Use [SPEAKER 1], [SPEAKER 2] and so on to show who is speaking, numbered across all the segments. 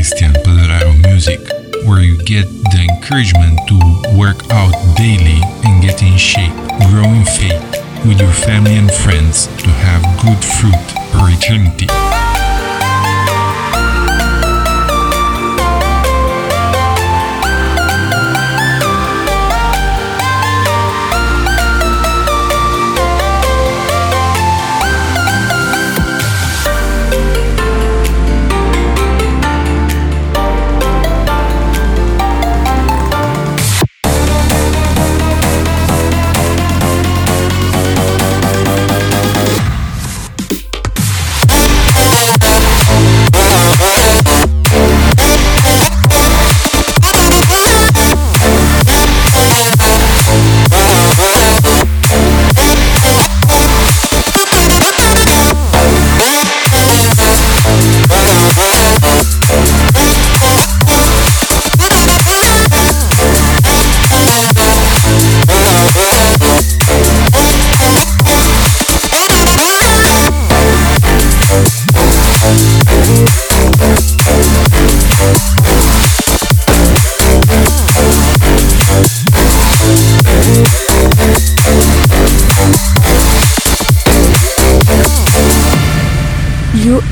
[SPEAKER 1] Cristian Paduraru Music, where you get the encouragement to work out daily and get in shape, grow in faith with your family and friends to have good fruit for eternity.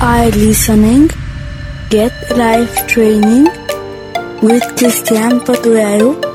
[SPEAKER 2] Are listening Get Life Training with
[SPEAKER 3] Cristian Paduraru.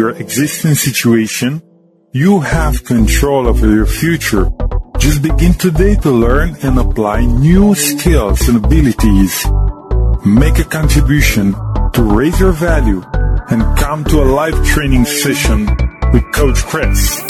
[SPEAKER 3] Your existing situation, you have control over your future. Just begin today to learn and apply new skills and abilities. Make a contribution to raise your value and come to a live training session with Coach Chris.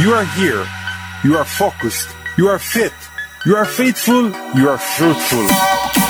[SPEAKER 4] You are here. You are focused. You are fit. You are faithful. You are fruitful.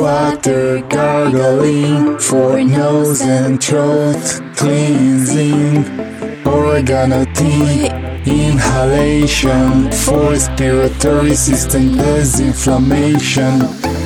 [SPEAKER 5] Water gargling for nose and throat cleansing.
[SPEAKER 4] Oregano tea inhalation for respiratory system disinflammation.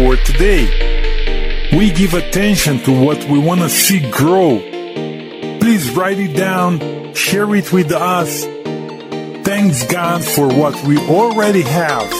[SPEAKER 2] For
[SPEAKER 3] today. We give attention to what we want to see grow. Please write it down, share it with us. Thanks God for what we already have.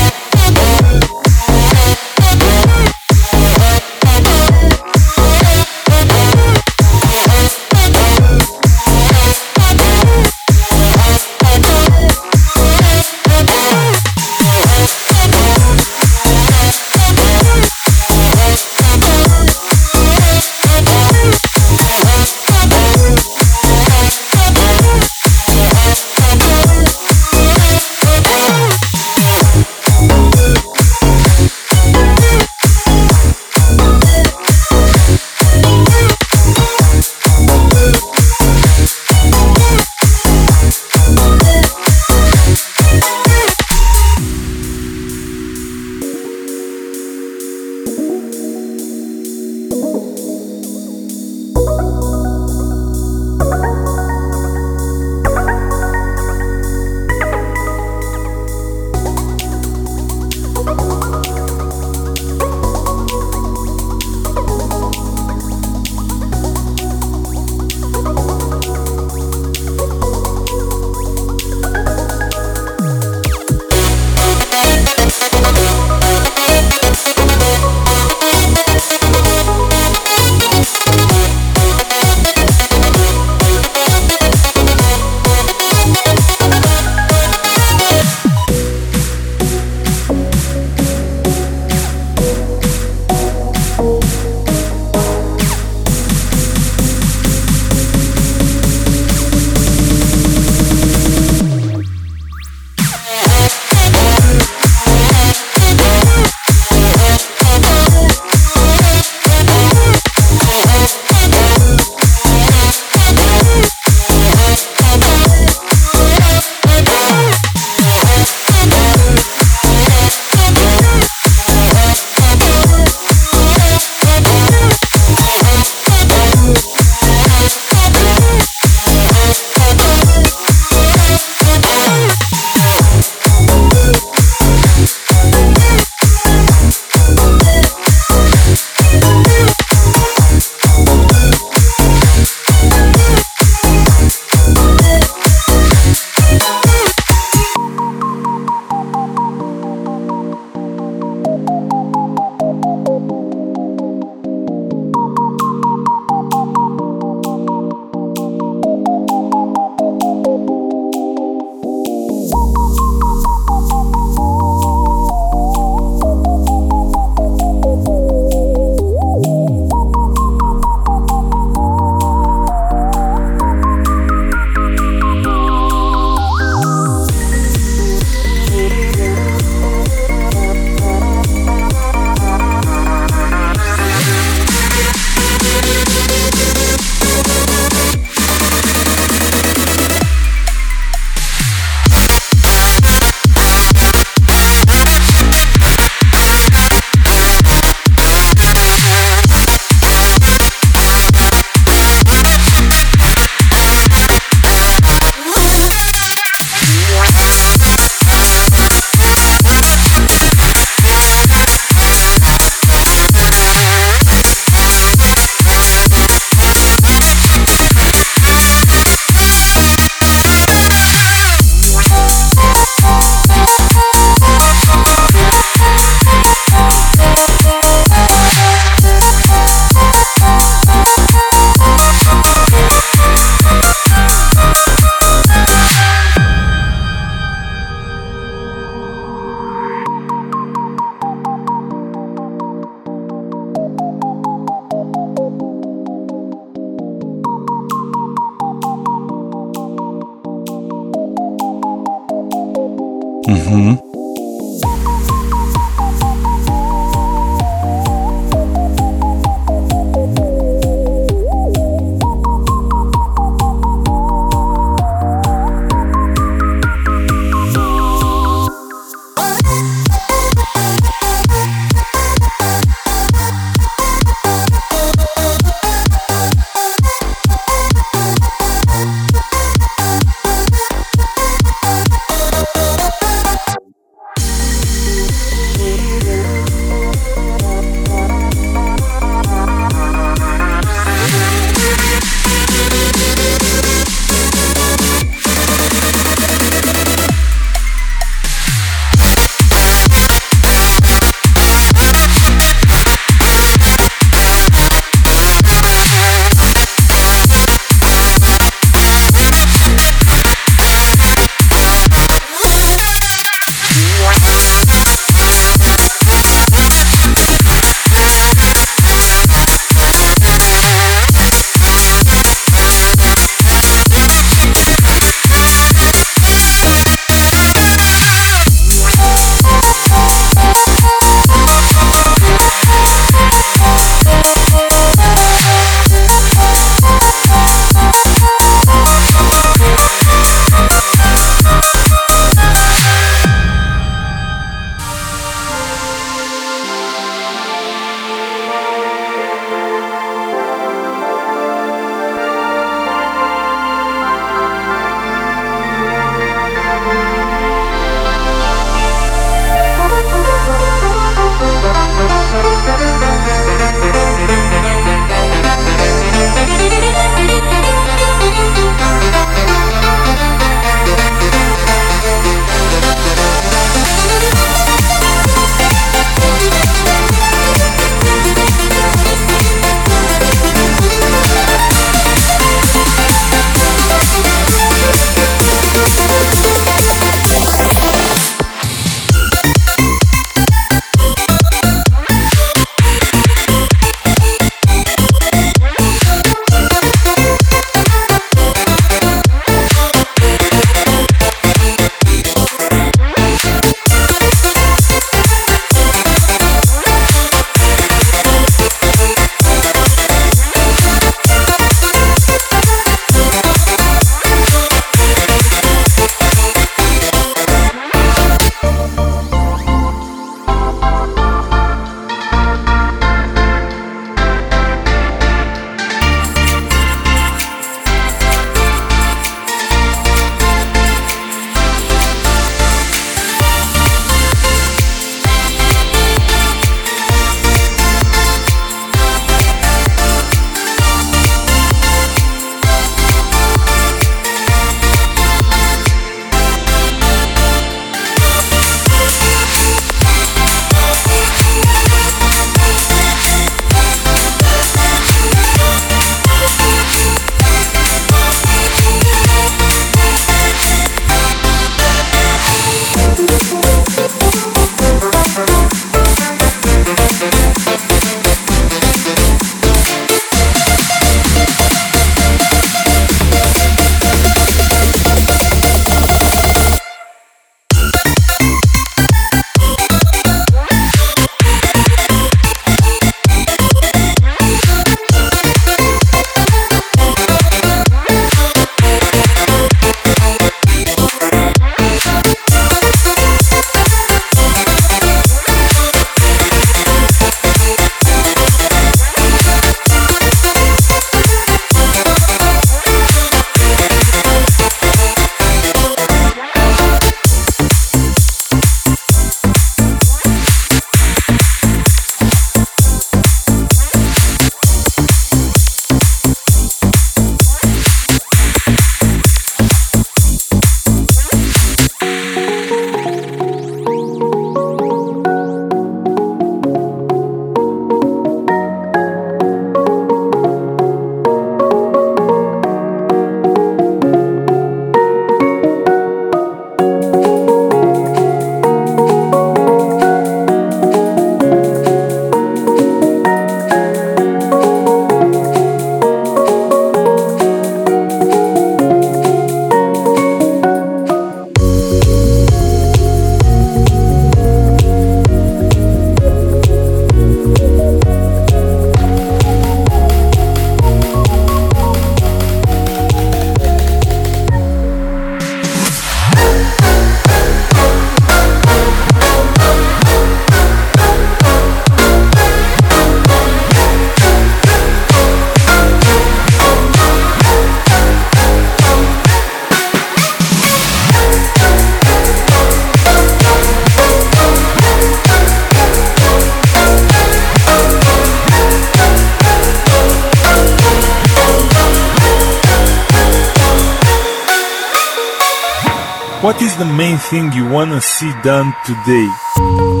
[SPEAKER 3] Main thing you want to see done today?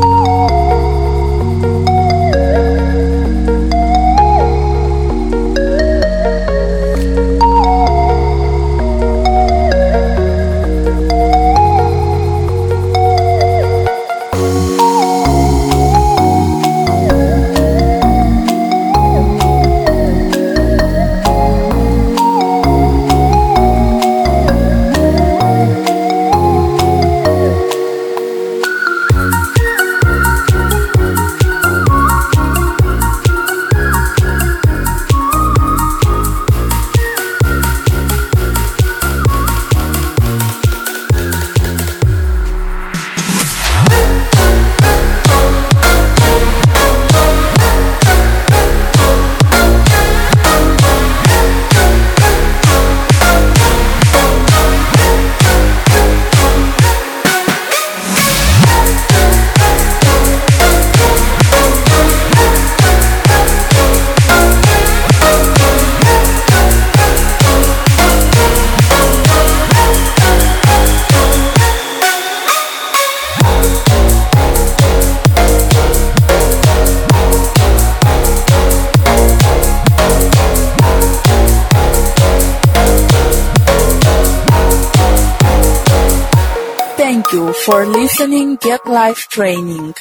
[SPEAKER 6] Life Training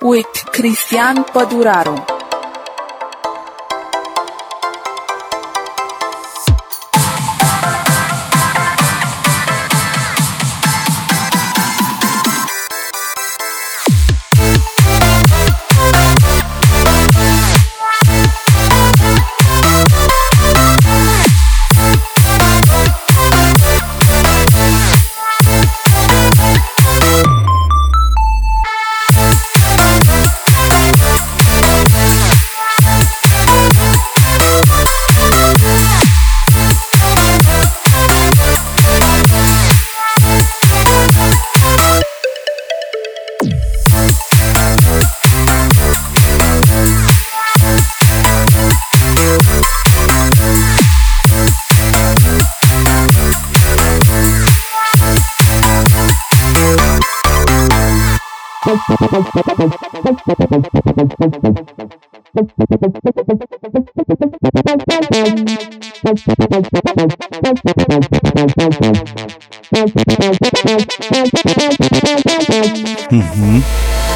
[SPEAKER 6] with Cristian Păduraru.
[SPEAKER 7] Thank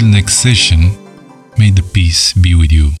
[SPEAKER 7] Until next session, may the peace be with you.